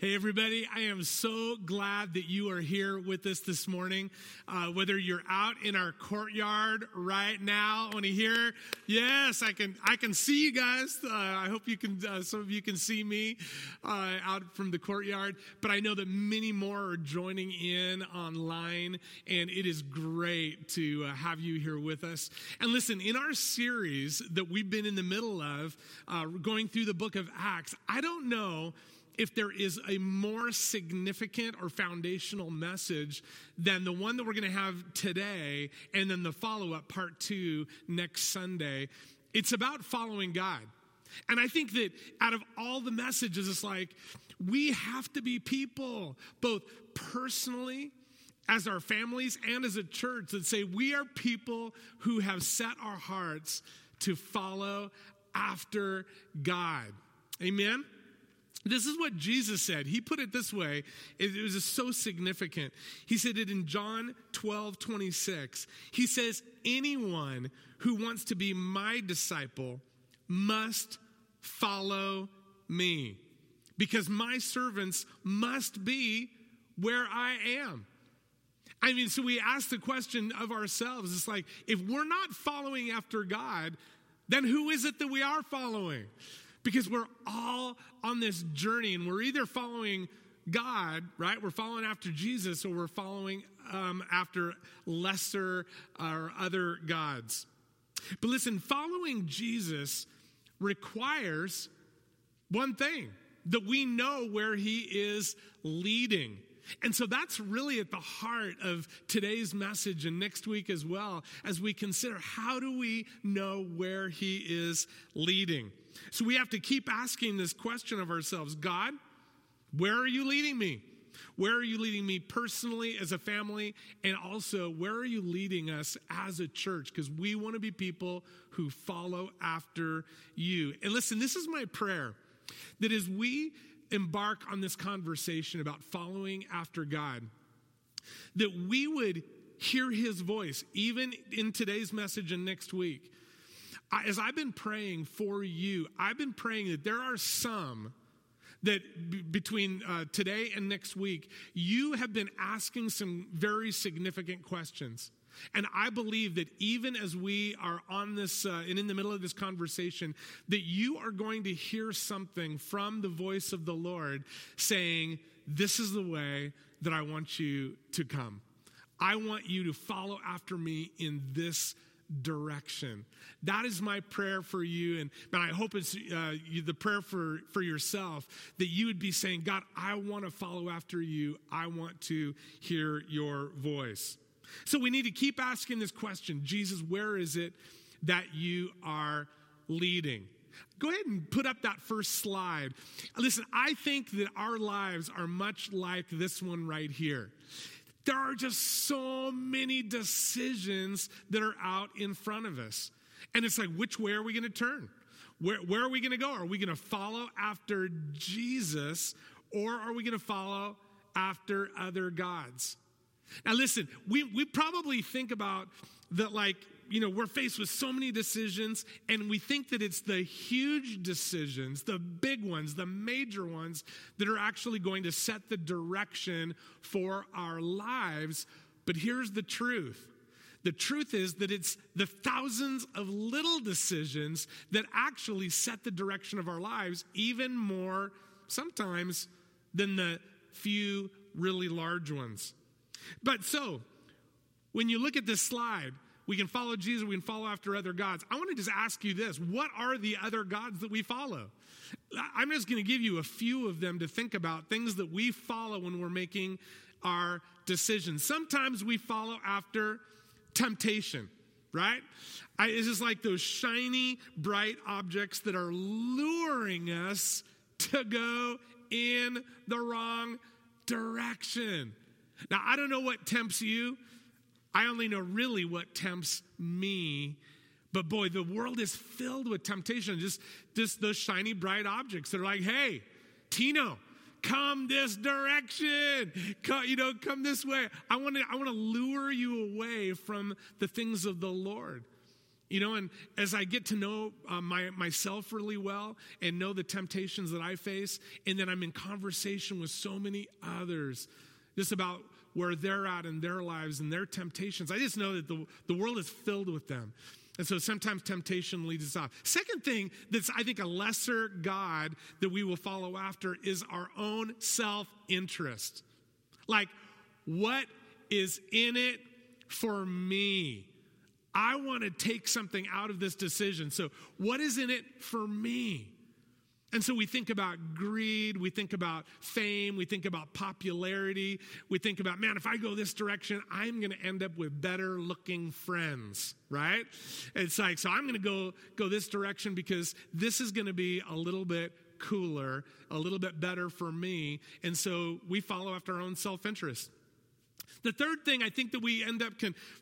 Hey, everybody, I am so glad that you are here with us this morning. Uh, whether you're out in our courtyard right now, I want to hear, yes, I can, I can see you guys. Uh, I hope you can, uh, some of you can see me uh, out from the courtyard, but I know that many more are joining in online, and it is great to uh, have you here with us. And listen, in our series that we've been in the middle of, uh, going through the book of Acts, I don't know if there is a more significant or foundational message than the one that we're going to have today and then the follow up part two next Sunday. It's about following God. And I think that out of all the messages, it's like we have to be people, both personally, as our families, and as a church, that say we are people who have set our hearts to follow after God. Amen? This is what Jesus said. He put it this way. It was so significant. He said it in John 12, 26. He says, Anyone who wants to be my disciple must follow me because my servants must be where I am. I mean, so we ask the question of ourselves it's like, if we're not following after God, then who is it that we are following? Because we're all on this journey and we're either following God, right? We're following after Jesus or we're following um, after lesser or other gods. But listen, following Jesus requires one thing that we know where he is leading. And so that's really at the heart of today's message and next week as well, as we consider how do we know where he is leading. So we have to keep asking this question of ourselves God, where are you leading me? Where are you leading me personally as a family? And also, where are you leading us as a church? Because we want to be people who follow after you. And listen, this is my prayer that as we embark on this conversation about following after God, that we would hear his voice, even in today's message and next week as I've been praying for you, I've been praying that there are some that b- between uh, today and next week, you have been asking some very significant questions. And I believe that even as we are on this uh, and in the middle of this conversation, that you are going to hear something from the voice of the Lord saying, This is the way that I want you to come. I want you to follow after me in this direction. That is my prayer for you. And, and I hope it's uh, you, the prayer for, for yourself that you would be saying, God, I want to follow after you. I want to hear your voice. So we need to keep asking this question Jesus, where is it that you are leading? Go ahead and put up that first slide. Listen, I think that our lives are much like this one right here there are just so many decisions that are out in front of us. And it's like, which way are we going to turn? Where, where are we going to go? Are we going to follow after Jesus or are we going to follow after other gods? Now, listen, we, we probably think about that like you know, we're faced with so many decisions, and we think that it's the huge decisions, the big ones, the major ones, that are actually going to set the direction for our lives. But here's the truth the truth is that it's the thousands of little decisions that actually set the direction of our lives, even more sometimes than the few really large ones. But so, when you look at this slide, we can follow Jesus, we can follow after other gods. I want to just ask you this what are the other gods that we follow? I'm just going to give you a few of them to think about, things that we follow when we're making our decisions. Sometimes we follow after temptation, right? I, it's just like those shiny, bright objects that are luring us to go in the wrong direction. Now, I don't know what tempts you. I only know really what tempts me. But boy, the world is filled with temptation. Just, just those shiny, bright objects that are like, hey, Tino, come this direction. Come, you know, come this way. I want to I want to lure you away from the things of the Lord. You know, and as I get to know uh, my, myself really well and know the temptations that I face, and then I'm in conversation with so many others just about where they're at in their lives and their temptations, I just know that the, the world is filled with them. And so sometimes temptation leads us off. Second thing that's, I think, a lesser God that we will follow after is our own self interest. Like, what is in it for me? I want to take something out of this decision. So, what is in it for me? And so we think about greed, we think about fame, we think about popularity, we think about, man, if I go this direction, I'm going to end up with better looking friends, right? It's like, so I'm going to go go this direction because this is going to be a little bit cooler, a little bit better for me. And so we follow after our own self-interest. The third thing I think that we end up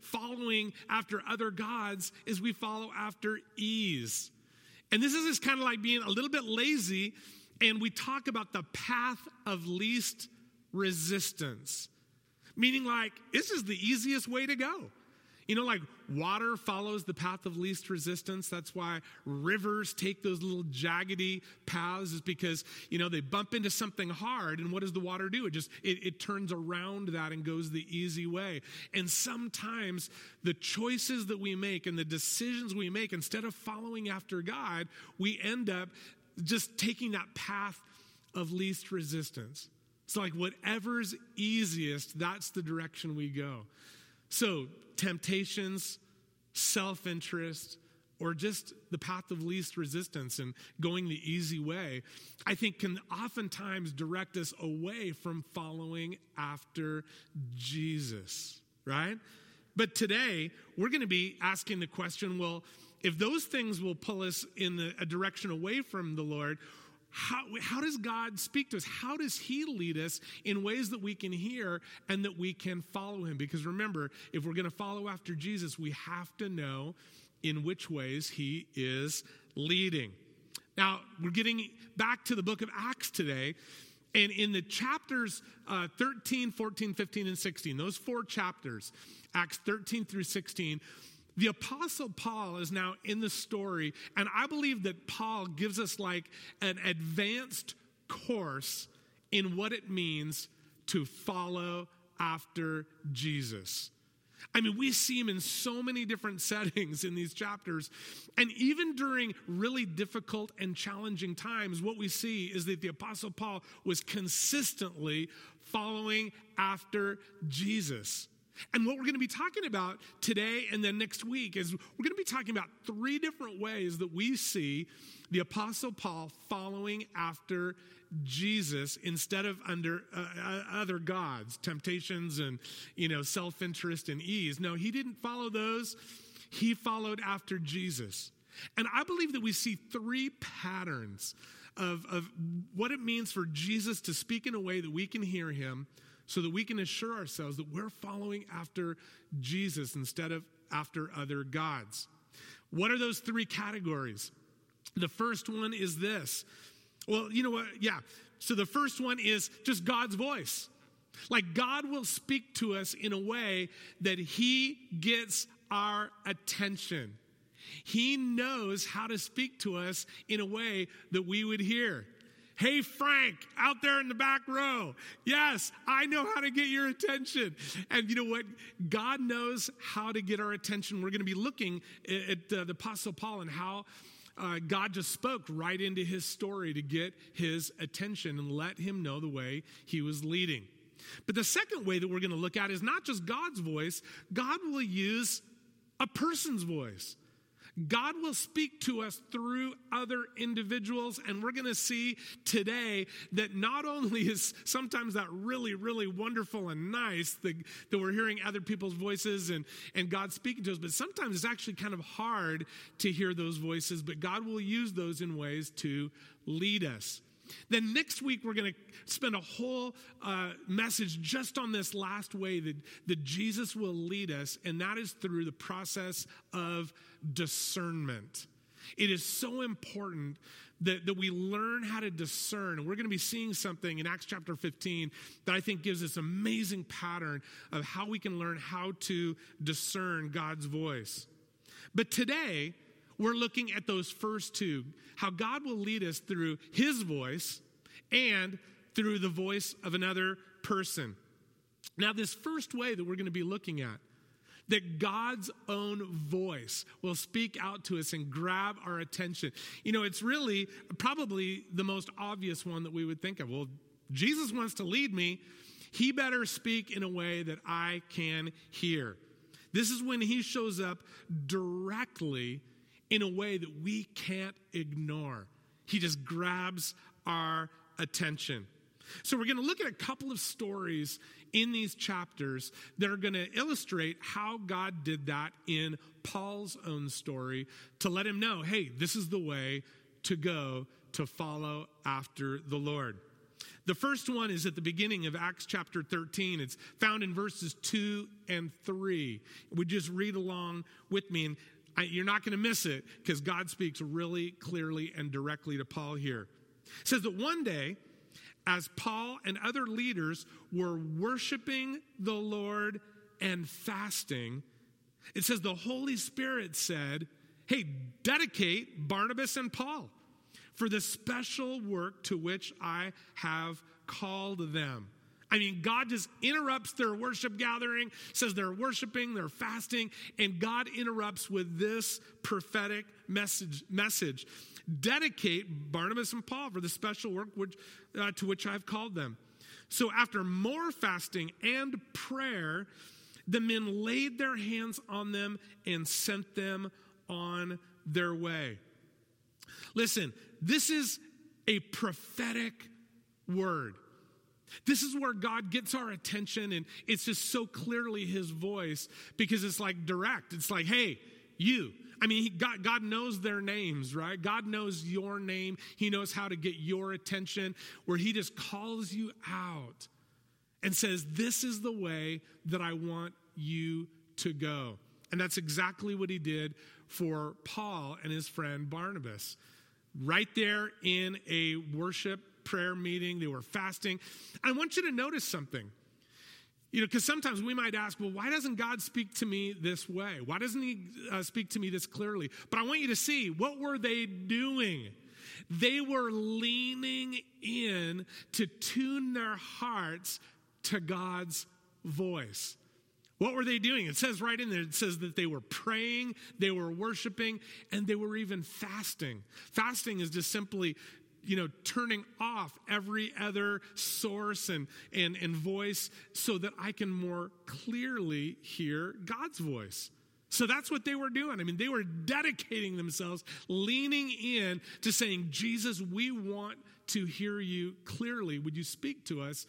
following after other gods is we follow after ease. And this is just kind of like being a little bit lazy, and we talk about the path of least resistance, meaning like this is the easiest way to go. You know, like water follows the path of least resistance. That's why rivers take those little jaggedy paths, is because, you know, they bump into something hard. And what does the water do? It just, it, it turns around that and goes the easy way. And sometimes the choices that we make and the decisions we make, instead of following after God, we end up just taking that path of least resistance. It's like whatever's easiest, that's the direction we go. So, temptations, self interest, or just the path of least resistance and going the easy way, I think can oftentimes direct us away from following after Jesus, right? But today, we're going to be asking the question well, if those things will pull us in a direction away from the Lord, how, how does God speak to us? How does He lead us in ways that we can hear and that we can follow Him? Because remember, if we're going to follow after Jesus, we have to know in which ways He is leading. Now, we're getting back to the book of Acts today. And in the chapters uh, 13, 14, 15, and 16, those four chapters, Acts 13 through 16, the Apostle Paul is now in the story, and I believe that Paul gives us like an advanced course in what it means to follow after Jesus. I mean, we see him in so many different settings in these chapters. And even during really difficult and challenging times, what we see is that the Apostle Paul was consistently following after Jesus. And what we're going to be talking about today and then next week is we're going to be talking about three different ways that we see the Apostle Paul following after Jesus instead of under uh, uh other gods, temptations and you know self-interest and ease. No, he didn't follow those. He followed after Jesus. And I believe that we see three patterns of, of what it means for Jesus to speak in a way that we can hear him so that we can assure ourselves that we're following after Jesus instead of after other gods. What are those three categories? The first one is this. Well, you know what? Yeah. So the first one is just God's voice. Like God will speak to us in a way that He gets our attention. He knows how to speak to us in a way that we would hear. Hey, Frank, out there in the back row. Yes, I know how to get your attention. And you know what? God knows how to get our attention. We're going to be looking at, uh, the Apostle Paul and how. Uh, God just spoke right into his story to get his attention and let him know the way he was leading. But the second way that we're going to look at is not just God's voice, God will use a person's voice. God will speak to us through other individuals. And we're going to see today that not only is sometimes that really, really wonderful and nice that, that we're hearing other people's voices and, and God speaking to us, but sometimes it's actually kind of hard to hear those voices, but God will use those in ways to lead us. Then next week, we're going to spend a whole uh, message just on this last way that, that Jesus will lead us, and that is through the process of discernment. It is so important that, that we learn how to discern. We're going to be seeing something in Acts chapter 15 that I think gives this amazing pattern of how we can learn how to discern God's voice. But today, we're looking at those first two how God will lead us through His voice and through the voice of another person. Now, this first way that we're going to be looking at, that God's own voice will speak out to us and grab our attention. You know, it's really probably the most obvious one that we would think of. Well, Jesus wants to lead me. He better speak in a way that I can hear. This is when he shows up directly in a way that we can't ignore. He just grabs our attention. So, we're going to look at a couple of stories in these chapters that are going to illustrate how God did that in Paul's own story to let him know hey, this is the way to go to follow after the Lord. The first one is at the beginning of Acts chapter 13. It's found in verses 2 and 3. We just read along with me, and I, you're not going to miss it because God speaks really clearly and directly to Paul here. It says that one day, as Paul and other leaders were worshiping the Lord and fasting, it says the Holy Spirit said, Hey, dedicate Barnabas and Paul for the special work to which I have called them. I mean, God just interrupts their worship gathering, says they're worshiping, they're fasting, and God interrupts with this prophetic message. message. Dedicate Barnabas and Paul for the special work which, uh, to which I've called them. So, after more fasting and prayer, the men laid their hands on them and sent them on their way. Listen, this is a prophetic word. This is where God gets our attention, and it's just so clearly His voice because it's like direct. It's like, hey, you. I mean, God, God knows their names, right? God knows your name. He knows how to get your attention, where He just calls you out and says, This is the way that I want you to go. And that's exactly what He did for Paul and his friend Barnabas right there in a worship prayer meeting. They were fasting. I want you to notice something. You know, because sometimes we might ask, well, why doesn't God speak to me this way? Why doesn't He uh, speak to me this clearly? But I want you to see what were they doing? They were leaning in to tune their hearts to God's voice. What were they doing? It says right in there, it says that they were praying, they were worshiping, and they were even fasting. Fasting is just simply you know turning off every other source and, and, and voice so that i can more clearly hear god's voice. So that's what they were doing. I mean they were dedicating themselves leaning in to saying jesus we want to hear you clearly. Would you speak to us?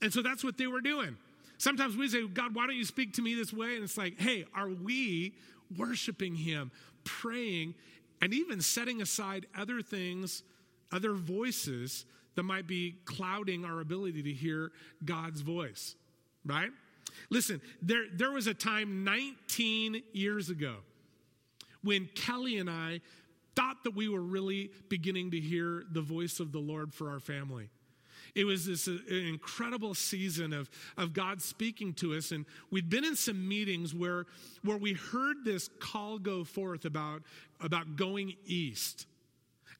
And so that's what they were doing. Sometimes we say, God, why don't you speak to me this way? And it's like, hey, are we worshiping Him, praying, and even setting aside other things, other voices that might be clouding our ability to hear God's voice, right? Listen, there, there was a time 19 years ago when Kelly and I thought that we were really beginning to hear the voice of the Lord for our family. It was this uh, incredible season of, of God speaking to us. And we'd been in some meetings where, where we heard this call go forth about, about going east.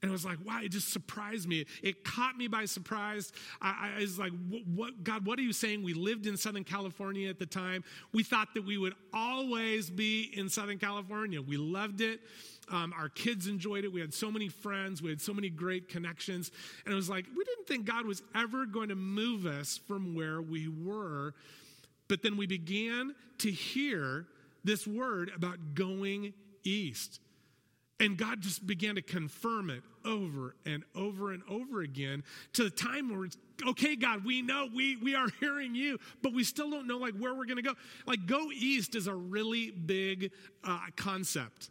And it was like, wow, it just surprised me. It caught me by surprise. I, I was like, what, what, God, what are you saying? We lived in Southern California at the time. We thought that we would always be in Southern California. We loved it. Um, our kids enjoyed it. We had so many friends. We had so many great connections. And it was like, we didn't think God was ever going to move us from where we were. But then we began to hear this word about going east. And God just began to confirm it over and over and over again to the time where it's, okay, God, we know we, we are hearing you, but we still don't know like where we're going to go. Like go east is a really big uh, concept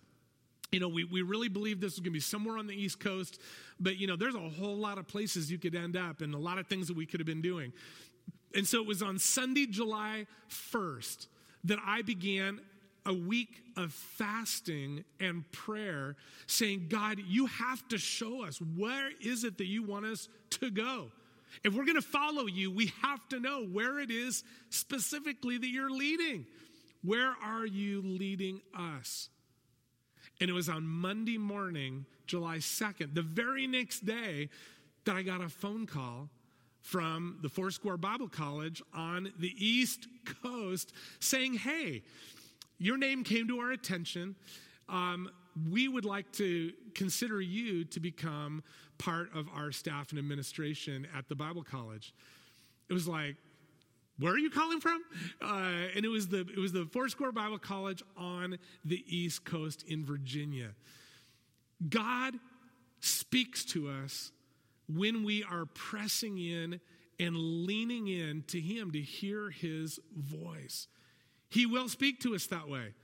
you know, we, we really believe this is going to be somewhere on the East Coast, but, you know, there's a whole lot of places you could end up and a lot of things that we could have been doing. And so it was on Sunday, July 1st, that I began a week of fasting and prayer saying, God, you have to show us where is it that you want us to go? If we're going to follow you, we have to know where it is specifically that you're leading. Where are you leading us? And it was on Monday morning, July 2nd, the very next day, that I got a phone call from the Foursquare Bible College on the East Coast saying, Hey, your name came to our attention. Um, we would like to consider you to become part of our staff and administration at the Bible College. It was like, where are you calling from? Uh, and it was the it was the Foursquare Bible College on the East Coast in Virginia. God speaks to us when we are pressing in and leaning in to Him to hear His voice. He will speak to us that way.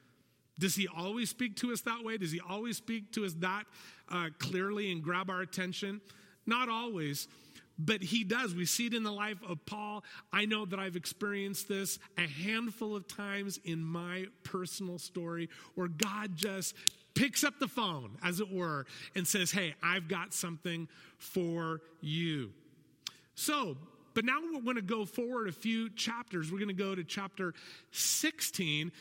Does He always speak to us that way? Does He always speak to us that uh, clearly and grab our attention? Not always. But he does. We see it in the life of Paul. I know that I've experienced this a handful of times in my personal story where God just picks up the phone, as it were, and says, Hey, I've got something for you. So, but now we're going to go forward a few chapters. We're going to go to chapter 16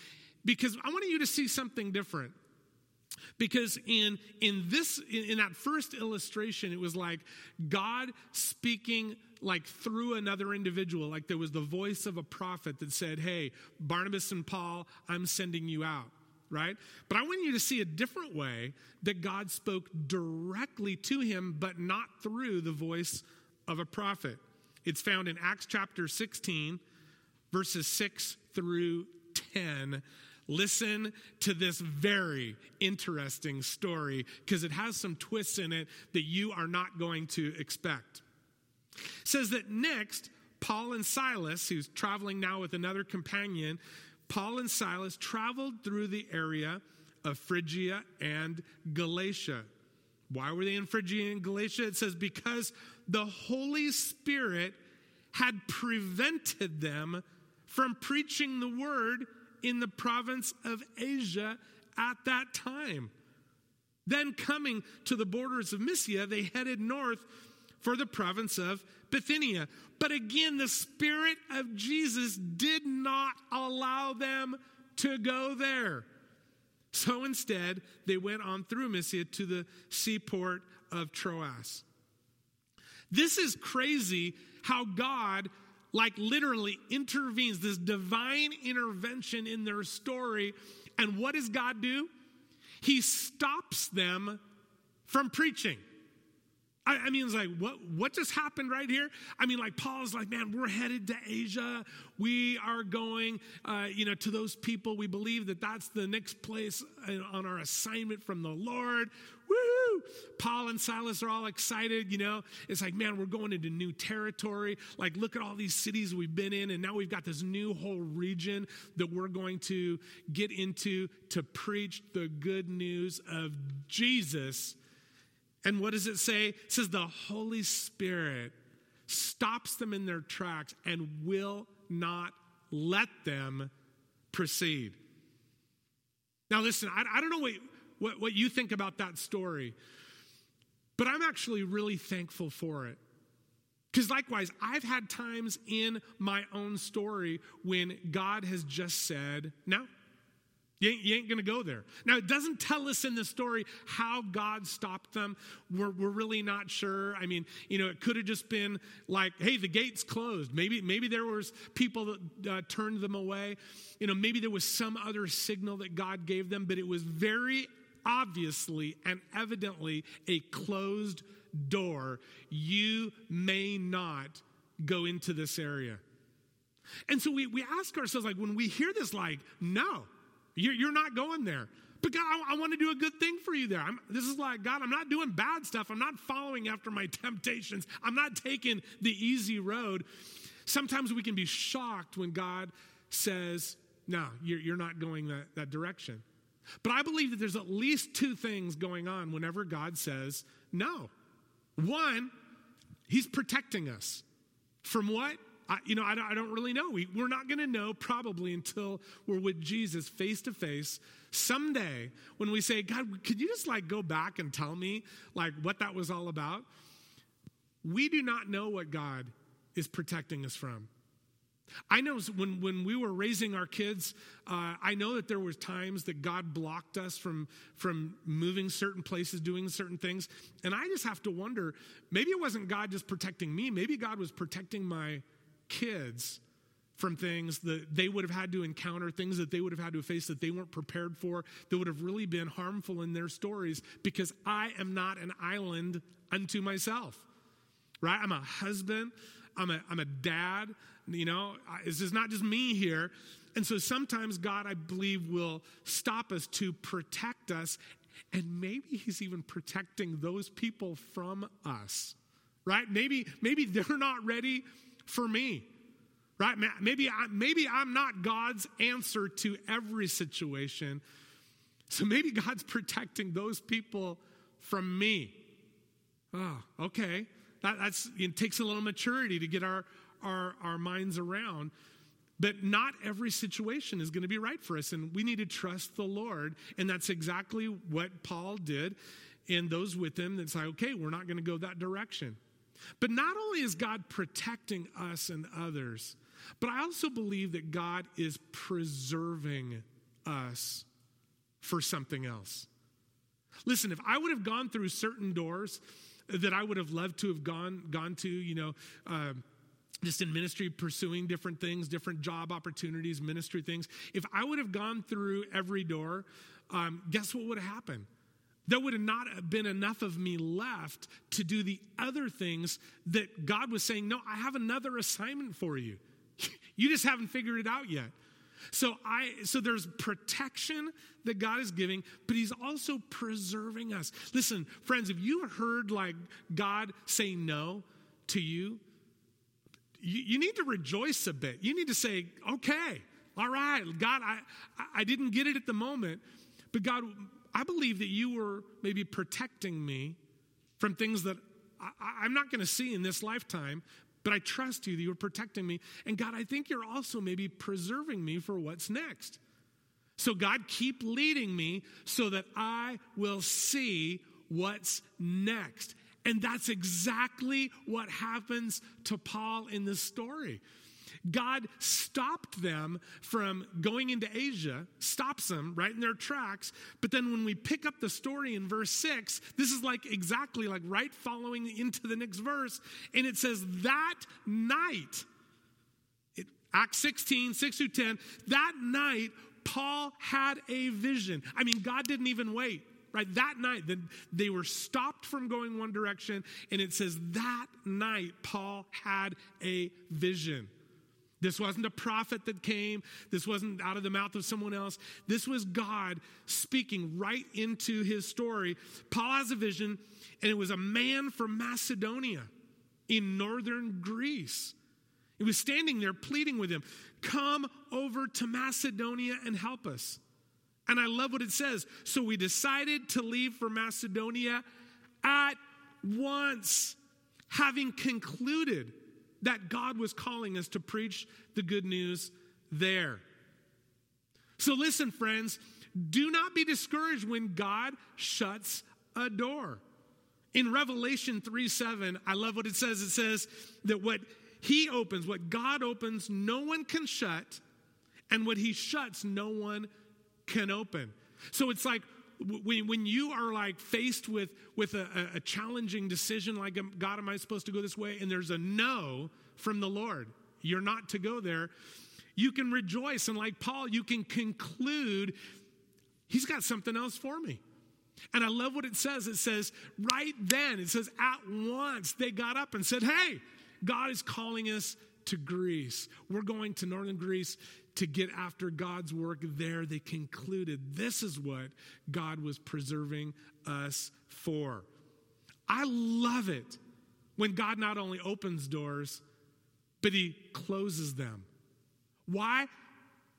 because I want you to see something different. Because in, in this, in, in that first illustration, it was like God speaking like through another individual, like there was the voice of a prophet that said, Hey, Barnabas and Paul, I'm sending you out right? But I want you to see a different way that God spoke directly to him, but not through the voice of a prophet. It's found in Acts chapter 16, verses 6 through 10. Listen to this very interesting story because it has some twists in it that you are not going to expect. It says that next, Paul and Silas, who's traveling now with another companion, Paul and Silas traveled through the area of Phrygia and Galatia. Why were they in Phrygia and Galatia? It says, because the Holy Spirit had prevented them from preaching the word in the province of Asia at that time. Then, coming to the borders of Mysia, they headed north for the province of Bithynia. But again, the Spirit of Jesus did not allow them to go there. So instead, they went on through Mysia to the seaport of Troas. This is crazy how God like literally intervenes, this divine intervention in their story. And what does God do? He stops them from preaching. I, I mean, it's like, what, what just happened right here? I mean, like, Paul's like, man, we're headed to Asia. We are going, uh, you know, to those people. We believe that that's the next place uh, on our assignment from the Lord. Woo! Paul and Silas are all excited, you know. It's like, man, we're going into new territory. Like, look at all these cities we've been in, and now we've got this new whole region that we're going to get into to preach the good news of Jesus and what does it say? It says the Holy Spirit stops them in their tracks and will not let them proceed. Now, listen, I, I don't know what, what, what you think about that story, but I'm actually really thankful for it. Because likewise, I've had times in my own story when God has just said, no, you ain't, ain't to go there. Now, it doesn't tell us in the story how God stopped them. We're, we're really not sure. I mean, you know, it could have just been like, hey, the gate's closed. Maybe, maybe there was people that uh, turned them away. You know, maybe there was some other signal that God gave them, but it was very obviously and evidently a closed door. You may not go into this area. And so we, we ask ourselves, like, when we hear this, like, no, you're, not going there. But God, I, I, want to do a good thing for you there. I'm, this is like, God, I'm not doing bad stuff. I'm not following after my temptations. I'm not taking the easy road. Sometimes we can be shocked when God says, no, you're, you're not going that, that direction. But I believe that there's at least two things going on whenever God says no. One, He's protecting us. From what? I, you know, I don't, I don't really know. We, we're not going to know probably until we're with Jesus face to face someday when we say, God, could you just like go back and tell me like what that was all about? We do not know what God is protecting us from. I know when, when we were raising our kids, uh, I know that there was times that God blocked us from, from moving certain places, doing certain things. And I just have to wonder, maybe it wasn't God just protecting me. Maybe God was protecting my kids from things that they would have had to encounter, things that they would have had to face that they weren't prepared for, that would have really been harmful in their stories because I am not an island unto myself, right? I'm a husband, I'm a, I'm a dad, you know, this is not just me here. And so sometimes God, I believe, will stop us to protect us. And maybe He's even protecting those people from us, right? Maybe, maybe they're not ready for me right? Maybe, I, maybe I'm not God's answer to every situation. So maybe God's protecting those people from me. Oh, okay. That that's, it takes a little maturity to get our, our, our minds around. But not every situation is going to be right for us, and we need to trust the Lord. And that's exactly what Paul did. And those with him that say, okay, we're not going to go that direction. But not only is God protecting us and others, but I also believe that God is preserving us for something else. Listen, if I would have gone through certain doors that I would have loved to have gone, gone to, you know, uh, just in ministry, pursuing different things, different job opportunities, ministry things, if I would have gone through every door, um, guess what would have happened? There would have not been enough of me left to do the other things that God was saying, No, I have another assignment for you. You just haven't figured it out yet. So I so there's protection that God is giving, but he's also preserving us. Listen, friends, if you heard like God say no to you, you, you need to rejoice a bit. You need to say, okay, all right, God, I, I didn't get it at the moment, but God, I believe that you were maybe protecting me from things that I, am not going to see in this lifetime, but I trust you that you're protecting me. And God, I think you're also maybe preserving me for what's next. So, God, keep leading me so that I will see what's next. And that's exactly what happens to Paul in this story. God stopped them from going into Asia, stops them right in their tracks. But then when we pick up the story in verse 6, this is like exactly like right following into the next verse. And it says, That night, it, Acts 16, 6 through 10, that night, Paul had a vision. I mean, God didn't even wait right? That night, they were stopped from going one direction, and it says that night Paul had a vision. This wasn't a prophet that came. This wasn't out of the mouth of someone else. This was God speaking right into his story. Paul has a vision, and it was a man from Macedonia in northern Greece. He was standing there pleading with him, Come over to Macedonia and help us. And I love what it says. So we decided to leave for Macedonia at once, having concluded that God was calling us to preach the good news there. So, listen, friends, do not be discouraged when God shuts a door. In Revelation 3 7, I love what it says. It says that what He opens, what God opens, no one can shut, and what He shuts, no one can open. So it's like when, when you are like faced with, with a, a challenging decision, like, um, God, am I supposed to go this way? And there's a no from the Lord. You're not to go there. You can rejoice. And like Paul, you can conclude, He's got something else for me. And I love what it says. It says, right then, it says, at once they got up and said, Hey, God is calling us to Greece. We're going to northern Greece to get after God's work there, they concluded this is what God was preserving us for. I love it when God not only opens doors, but he closes them. Why?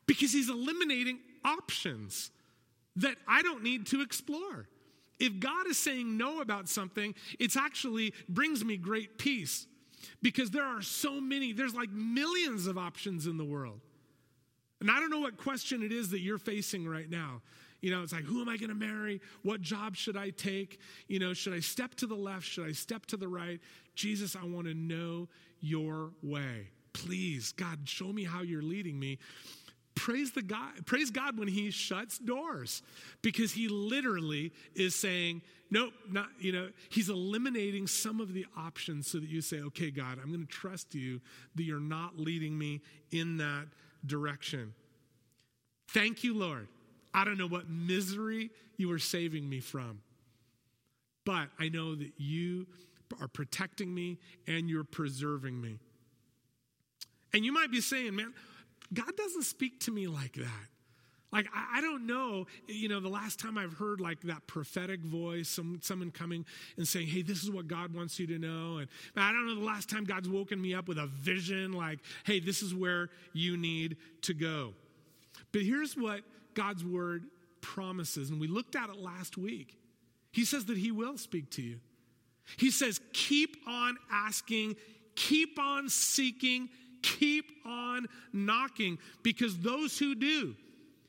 Because he's eliminating options that I don't need to explore. If God is saying no about something, it's actually brings me great peace because there are so many, there's like millions of options in the world. And I don't know what question it is that you're facing right now. You know, it's like, who am I going to marry? What job should I take? You know, should I step to the left? Should I step to the right? Jesus, I want to know your way. please, God, show me how you're leading me. Praise the God, praise God when he shuts doors because he literally is saying, nope, not, you know, he's eliminating some of the options so that you say, okay, God, I'm going to trust you that you're not leading me in that direction. Thank you, Lord. I don't know what misery you are saving me from, but I know that you are protecting me and you're preserving me. And you might be saying, man, God doesn't speak to me like that. Like, I, don't know, you know, the last time I've heard like that prophetic voice, some, someone coming and saying, hey, this is what God wants you to know. And I don't know the last time God's woken me up with a vision like, hey, this is where you need to go. But here's what God's word promises, and we looked at it last week. He says that He will speak to you. He says, keep on asking, keep on seeking, keep on knocking, because those who do,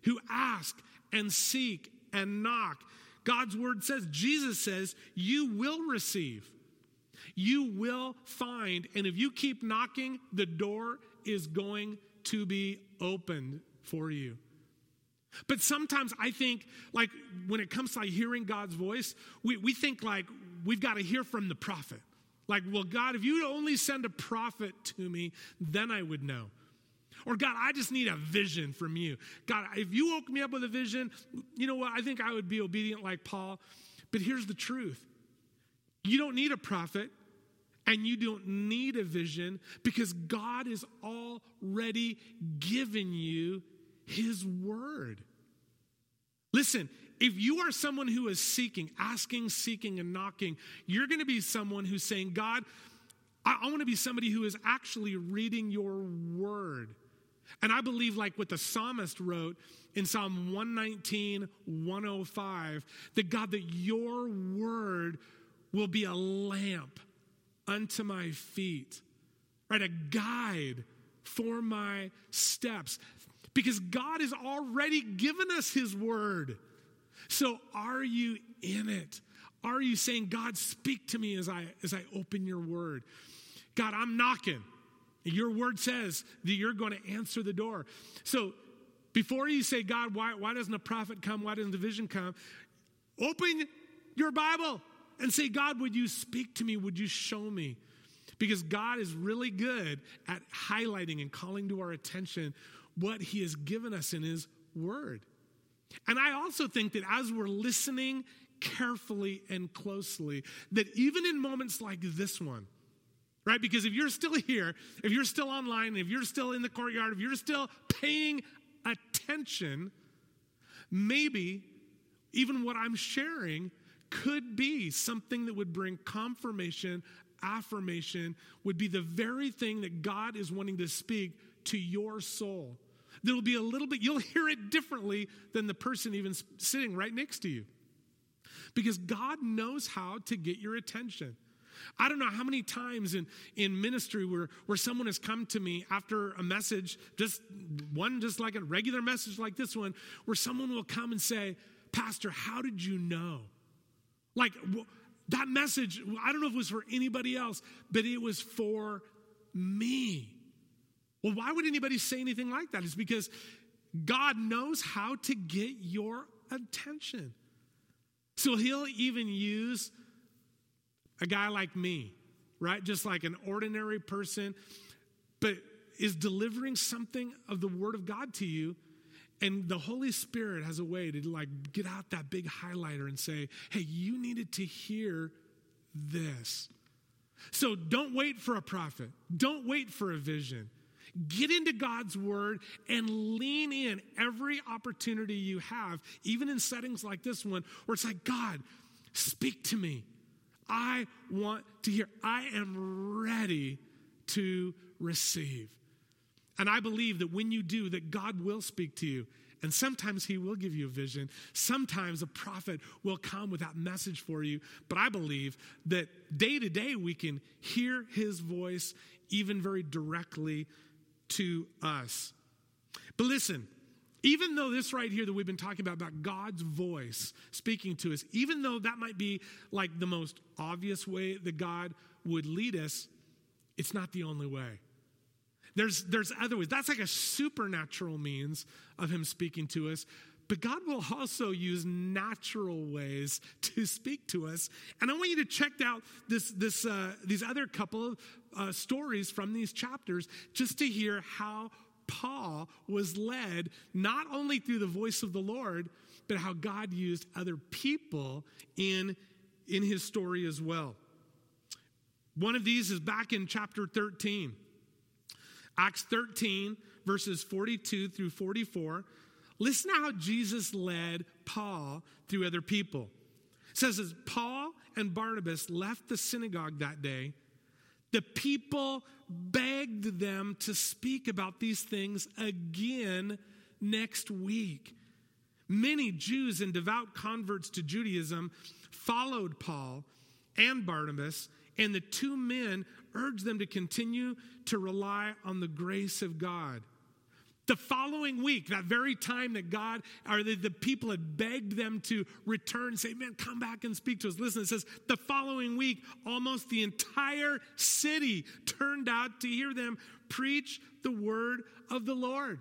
who ask and seek and knock, God's word says, Jesus says, you will receive. You will find. And if you keep knocking, the door is going to be opened for you. But sometimes I think, like, when it comes to like, hearing God's voice, we, we think like we've got to hear from the prophet. Like, well, God, if you'd only send a prophet to me, then I would know. Or, God, I just need a vision from you. God, if you woke me up with a vision, you know what? I think I would be obedient like Paul. But here's the truth you don't need a prophet and you don't need a vision because God has already given you his word. Listen, if you are someone who is seeking, asking, seeking, and knocking, you're going to be someone who's saying, God, I, I want to be somebody who is actually reading your word. And I believe, like what the psalmist wrote in Psalm 119, 105, that God, that your word will be a lamp unto my feet, right? A guide for my steps. Because God has already given us his word. So are you in it? Are you saying, God, speak to me as I as I open your word? God, I'm knocking. Your word says that you're going to answer the door. So before you say, God, why, why doesn't a prophet come? Why doesn't the vision come? Open your Bible and say, God, would you speak to me? Would you show me? Because God is really good at highlighting and calling to our attention what He has given us in His Word. And I also think that as we're listening carefully and closely, that even in moments like this one, right? Because if you're still here, if you're still online, if you're still in the courtyard, if you're still paying attention, maybe even what I'm sharing could be something that would bring confirmation, affirmation, would be the very thing that God is wanting to speak to your soul. There'll be a little bit, you'll hear it differently than the person even sitting right next to you. Because God knows how to get your attention. I don't know how many times in, in ministry where, where someone has come to me after a message, just one, just like a regular message like this one, where someone will come and say, Pastor, how did you know? Like that message, I don't know if it was for anybody else, but it was for me. Well, why would anybody say anything like that? It's because God knows how to get your attention. So he'll even use a guy like me, right? Just like an ordinary person, but is delivering something of the word of God to you. And the Holy Spirit has a way to like get out that big highlighter and say, hey, you needed to hear this. So don't wait for a prophet. Don't wait for a vision. Get into God's word and lean in every opportunity you have, even in settings like this one, where it's like, God, speak to me. I want to hear. I am ready to receive. And I believe that when you do, that God will speak to you. And sometimes he will give you a vision. Sometimes a prophet will come with that message for you. But I believe that day to day we can hear his voice even very directly to us. But listen, even though this right here that we've been talking about, about God's voice speaking to us, even though that might be like the most obvious way that God would lead us, it's not the only way. There's, there's other ways. That's like a supernatural means of Him speaking to us. But God will also use natural ways to speak to us. And I want you to check out this, this, uh, these other couple uh, stories from these chapters just to hear how Paul was led not only through the voice of the Lord, but how God used other people in, in his story as well. One of these is back in chapter 13. Acts 13, verses 42 through 44. Listen to how Jesus led Paul through other people. It says as Paul and Barnabas left the synagogue that day, the people begged them to speak about these things again next week. Many Jews and devout converts to Judaism followed Paul and Barnabas, and the two men urged them to continue to rely on the grace of God. The following week, that very time that God or the, the, people had begged them to return, say, Man, come back and speak to us. Listen, it says, the following week, almost the entire city turned out to hear them preach the word of the Lord.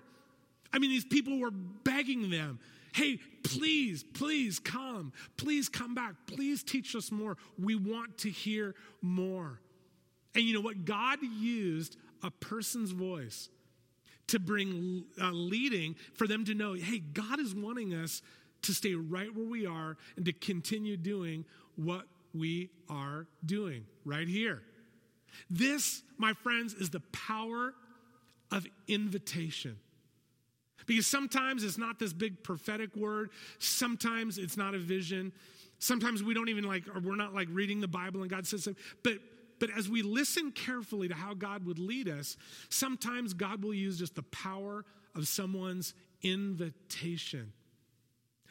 I mean, these people were begging them, Hey, please, please come. Please come back. Please teach us more. We want to hear more. And you know what? God used a person's voice to bring uh, leading for them to know hey, God is wanting us to stay right where we are and to continue doing what we are doing right here. This, my friends, is the power of invitation. Because sometimes it's not this big prophetic word, sometimes it's not a vision. Sometimes we don't even like, or we're not like reading the Bible and God says something. But but as we listen carefully to how God would lead us, sometimes God will use just the power of someone's invitation.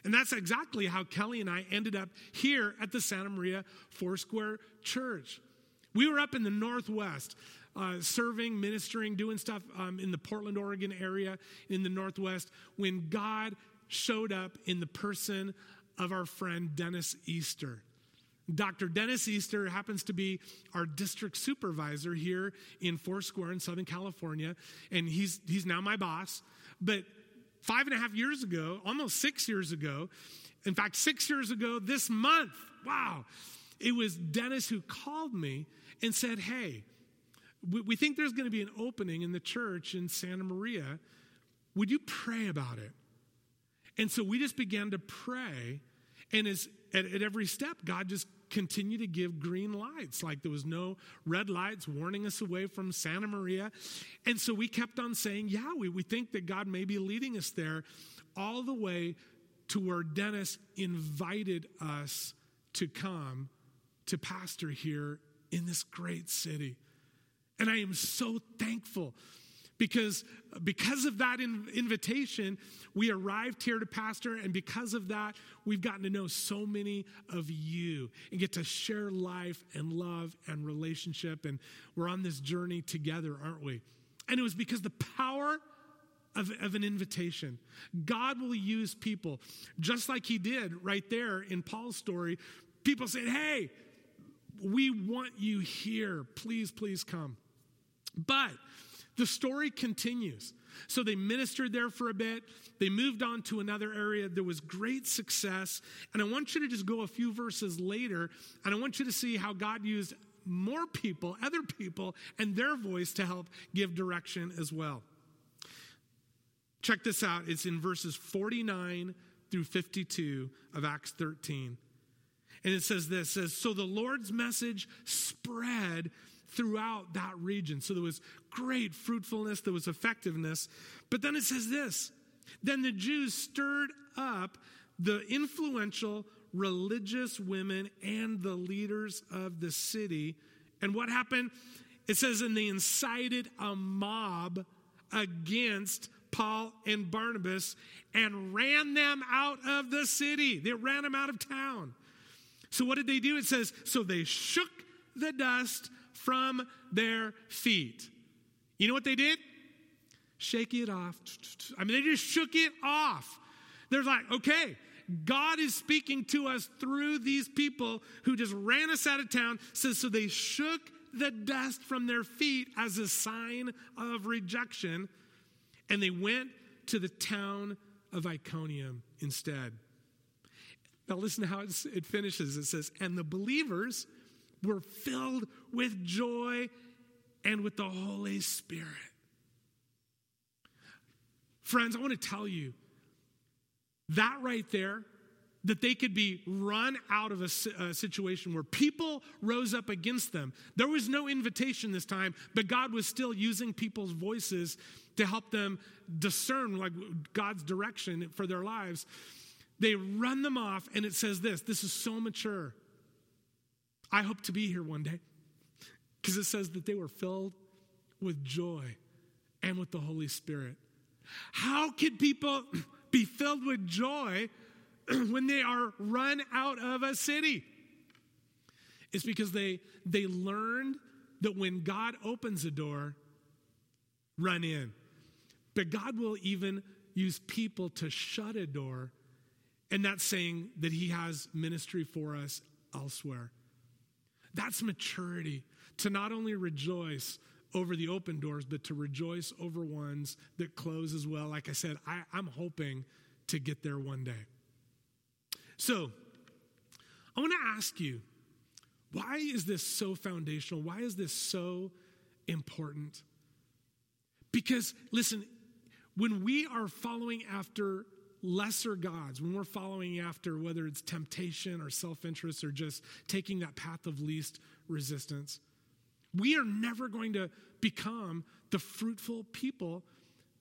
And that's exactly how Kelly and I ended up here at the Santa Maria Foursquare Church. We were up in the Northwest. Uh, serving, ministering, doing stuff um, in the Portland, Oregon area in the Northwest when God showed up in the person of our friend Dennis Easter. Dr. Dennis Easter happens to be our district supervisor here in Foursquare in Southern California, and he's, he's now my boss. But five and a half years ago, almost six years ago, in fact, six years ago this month, wow, it was Dennis who called me and said, Hey, we, we think there's going to be an opening in the church in Santa Maria. Would you pray about it? And so we just began to pray. And as, at, at every step, God just continued to give green lights, like there was no red lights warning us away from Santa Maria. And so we kept on saying, yeah, we, we think that God may be leading us there, all the way to where Dennis invited us to come to pastor here in this great city. And I am so thankful because because of that invitation we arrived here to pastor and because of that we've gotten to know so many of you and get to share life and love and relationship and we're on this journey together aren't we? And it was because the power of, of an invitation. God will use people just like he did right there in paul's story. People said hey we want you here. Please please come. But the story continues. So they ministered there for a bit. They moved on to another area. There was great success. And I want you to just go a few verses later, and I want you to see how God used more people, other people, and their voice to help give direction as well. Check this out. It's in verses 49 through 52 of Acts 13. And it says this says, So the Lord's message spread throughout that region. So there was great fruitfulness, there was effectiveness. But then it says this then the Jews stirred up the influential religious women and the leaders of the city. And what happened? It says, and they incited a mob against Paul and Barnabas and ran them out of the city. They ran them out of town. So, what did they do? It says, so they shook the dust from their feet. You know what they did? Shake it off. I mean, they just shook it off. They're like, okay, God is speaking to us through these people who just ran us out of town. Says, so they shook the dust from their feet as a sign of rejection, and they went to the town of Iconium instead. Now, listen to how it finishes. It says, And the believers were filled with joy and with the Holy Spirit. Friends, I want to tell you that right there, that they could be run out of a, situation where people rose up against them. There was no invitation this time, but God was still using people's voices to help them discern like God's direction for their lives. They run them off, and it says this this is so mature. I hope to be here one day because it says that they were filled with joy and with the Holy Spirit. How can people be filled with joy when they are run out of a city? It's because they, they learned that when God opens a door, run in. But God will even use people to shut a door, and that's saying that He has ministry for us elsewhere. That's maturity to not only rejoice over the open doors, but to rejoice over ones that close as well. Like I said, I, I'm hoping to get there one day. So, I want to ask you why is this so foundational? Why is this so important? Because, listen, when we are following after lesser gods, when we're following after whether it's temptation or self interest or just taking that path of least resistance, we are never going to become the fruitful people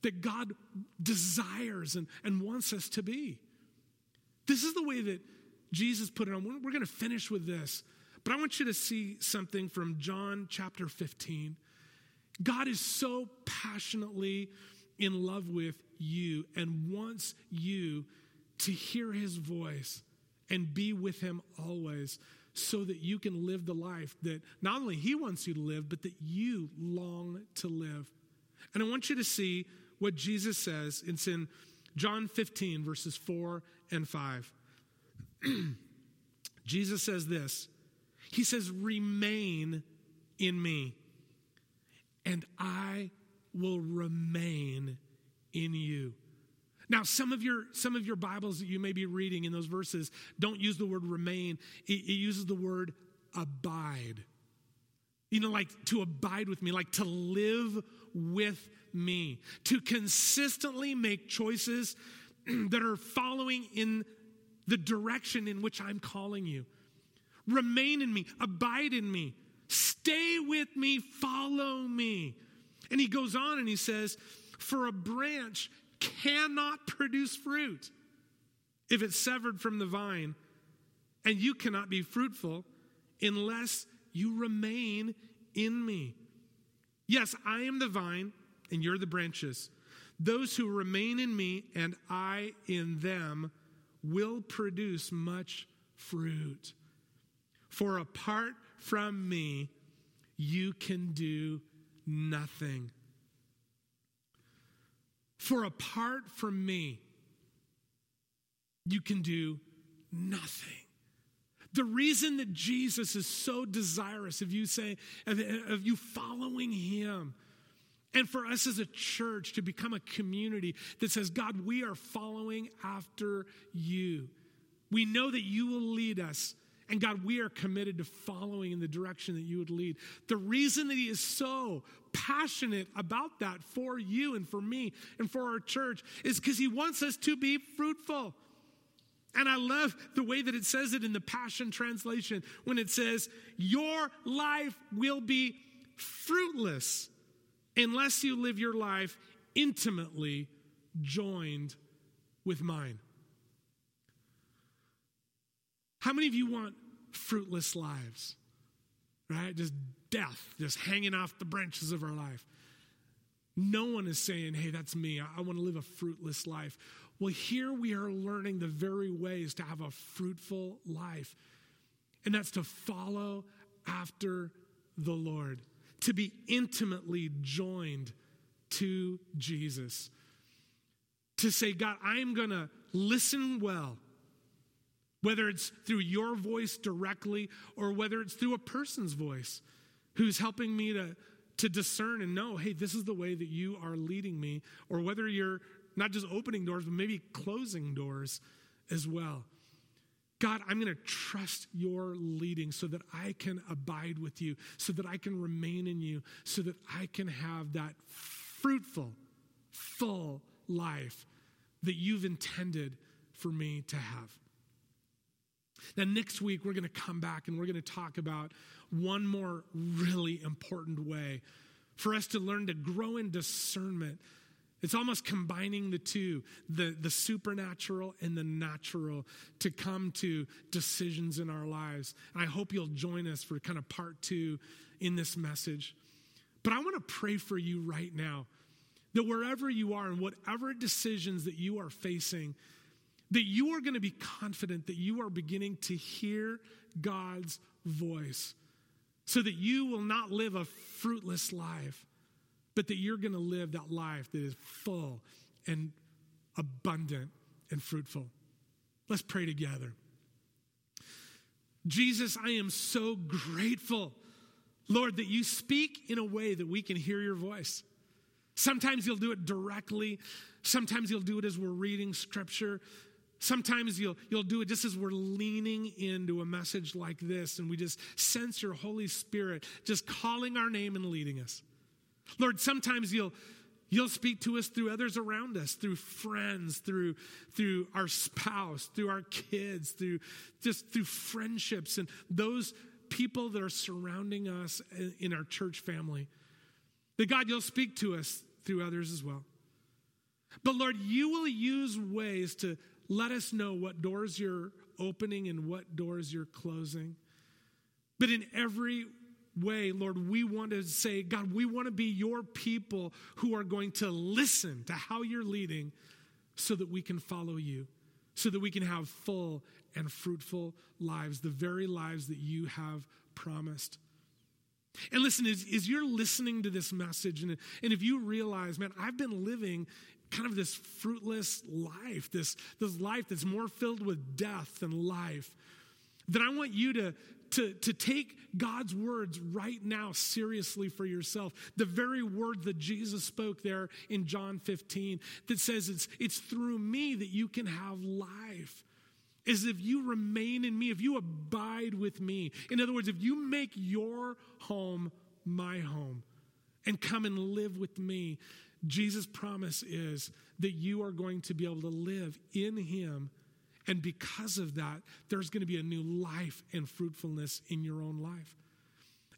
that God desires and, and wants us to be. This is the way that Jesus put it on. We're, we're going to finish with this, but I want you to see something from John chapter 15. God is so passionately in love with you and wants you to hear his voice and be with him always so that you can live the life that not only He wants you to live, but that you long to live. And I want you to see what Jesus says. It's in John 15, verses 4 and 5. Jesus says this He says, Remain in me, and I will remain in you. Now, some of your some of your Bibles that you may be reading in those verses don't use the word remain. It, it uses the word abide. You know, like to abide with me, like to live with me, to consistently make choices that are following in the direction in which I'm calling you. Remain in me, abide in me, stay with me, follow me. And he goes on and he says, For a branch cannot produce fruit if it's severed from the vine, and you cannot be fruitful unless you remain in me. Yes, I am the vine, and you're the branches. Those who remain in me and I in them will produce much fruit. For apart from me, you can do nothing. For apart from me, you can do nothing. The reason that Jesus is so desirous of you saying, of, of, you following him, and for us as a church to become a community that says, God, we are following after you. We know that you will lead us. And God, we are committed to following in the direction that you would lead. The reason that He is so passionate about that for you and for me and for our church is because He wants us to be fruitful. And I love the way that it says it in the Passion Translation when it says, Your life will be fruitless unless you live your life intimately joined with mine. How many of you want fruitless lives? Right? Just death, just hanging off the branches of our life. No one is saying, hey, that's me. I, want to live a fruitless life. Well, here we are learning the very ways to have a fruitful life, and that's to follow after the Lord, to be intimately joined to Jesus, to say, God, I'm going to listen well whether it's through your voice directly or whether it's through a person's voice. who's helping me to, to discern and know, hey, this is the way that you are leading me, or whether you're not just opening doors, but maybe closing doors as well. God, I'm going to trust your leading so that I can abide with you, so that I can remain in you, so that I can have that fruitful, full life that you've intended for me to have. Now, next week, we're going to come back and we're going to talk about one more really important way for us to learn to grow in discernment it's almost combining the two, the, the supernatural and the natural, to come to decisions in our lives. And I hope you'll join us for kind of part two in this message. But I want to pray for you right now that wherever you are and whatever decisions that you are facing, that you are going to be confident that you are beginning to hear God's voice so that you will not live a fruitless life but that you're going to live that life that is full and abundant and fruitful. Let's pray together. Jesus, I am so grateful, Lord, that you speak in a way that we can hear your voice. Sometimes you'll do it directly, sometimes you'll do it as we're reading scripture. Sometimes you'll, you'll do it just as we're leaning into a message like this, and we just sense your Holy Spirit just calling our name and leading us. Lord, sometimes you'll You'll speak to us through others around us, through friends, through, through our spouse, through our kids, through just through friendships and those people that are surrounding us in our church family. That God, you'll speak to us through others as well. But Lord, you will use ways to let us know what doors you're opening and what doors you're closing. But in every way, Lord, we want to say, God, we want to be your people who are going to listen to how you're leading so that we can follow you, so that we can have full and fruitful lives, the very lives that you have promised. And listen, as, as you're listening to this message, and, and if you realize, man, I've been living kind of this fruitless life, this, this life that's more filled with death than life, then I want you to, to, to take God's words right now seriously for yourself. The very word that Jesus spoke there in John 15 that says it's, it's through me that you can have life. Is if you remain in me, if you abide with me. In other words, if you make your home my home and come and live with me, Jesus' promise is that you are going to be able to live in him and because of that, there's going to be a new life and fruitfulness in your own life.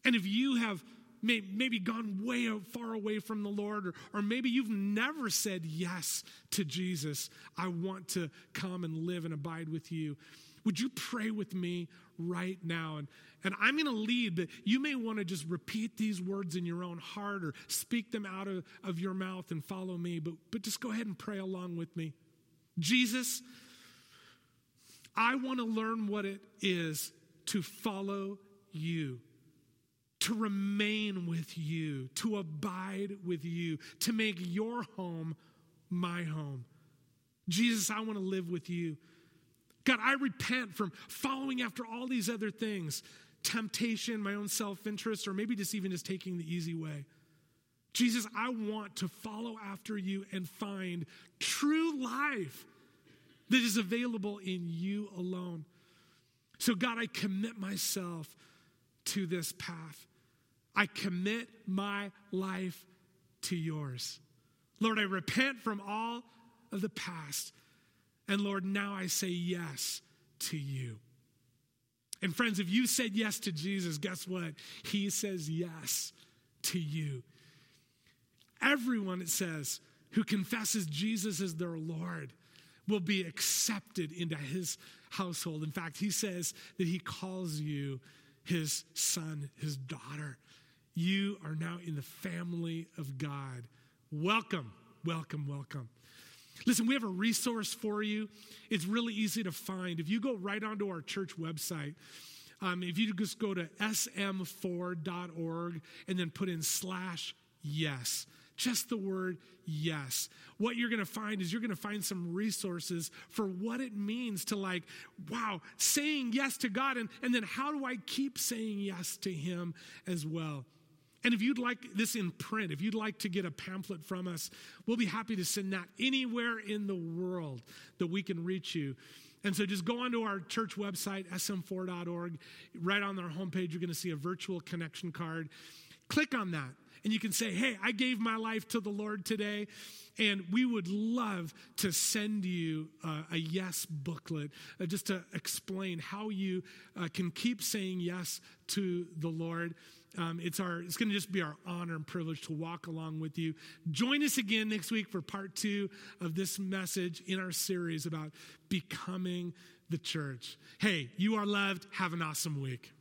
And if you have maybe gone way far away from the Lord, or, or maybe you've never said yes to Jesus, I want to come and live and abide with you. Would you pray with me right now? And, and I'm going to lead, but you may want to just repeat these words in your own heart or speak them out of, of your mouth and follow me. But, but just go ahead and pray along with me. Jesus, I want to learn what it is to follow you, to remain with you, to abide with you, to make your home my home. Jesus, I want to live with you. God, I repent from following after all these other things temptation, my own self interest, or maybe just even just taking the easy way. Jesus, I want to follow after you and find true life that is available in you alone. So, God, I commit myself to this path. I commit my life to yours. Lord, I repent from all of the past. And Lord, now I say yes to you. And friends, if you said yes to Jesus, guess what? He says yes to you. Everyone, it says, who confesses Jesus as their Lord will be accepted into his household. In fact, he says that he calls you his son, his daughter. You are now in the family of God. Welcome, welcome, welcome. Listen, we have a resource for you. It's really easy to find. If you go right onto our church website, um, if you just go to sm4.org and then put in slash yes, just the word yes. What you're going to find is you're going to find some resources for what it means to, like, wow, saying yes to God. And, and then how do I keep saying yes to Him as well? And if you'd like this in print, if you'd like to get a pamphlet from us, we'll be happy to send that anywhere in the world that we can reach you. And so just go onto our church website, sm4.org. Right on our homepage, you're going to see a virtual connection card. Click on that, and you can say, Hey, I gave my life to the Lord today. And we would love to send you uh, a yes booklet uh, just to explain how you uh, can keep saying yes to the Lord. Um, it's our it's going to just be our honor and privilege to walk along with you. Join us again next week for part two of this message in our series about becoming the church. Hey, you are loved. Have an awesome week.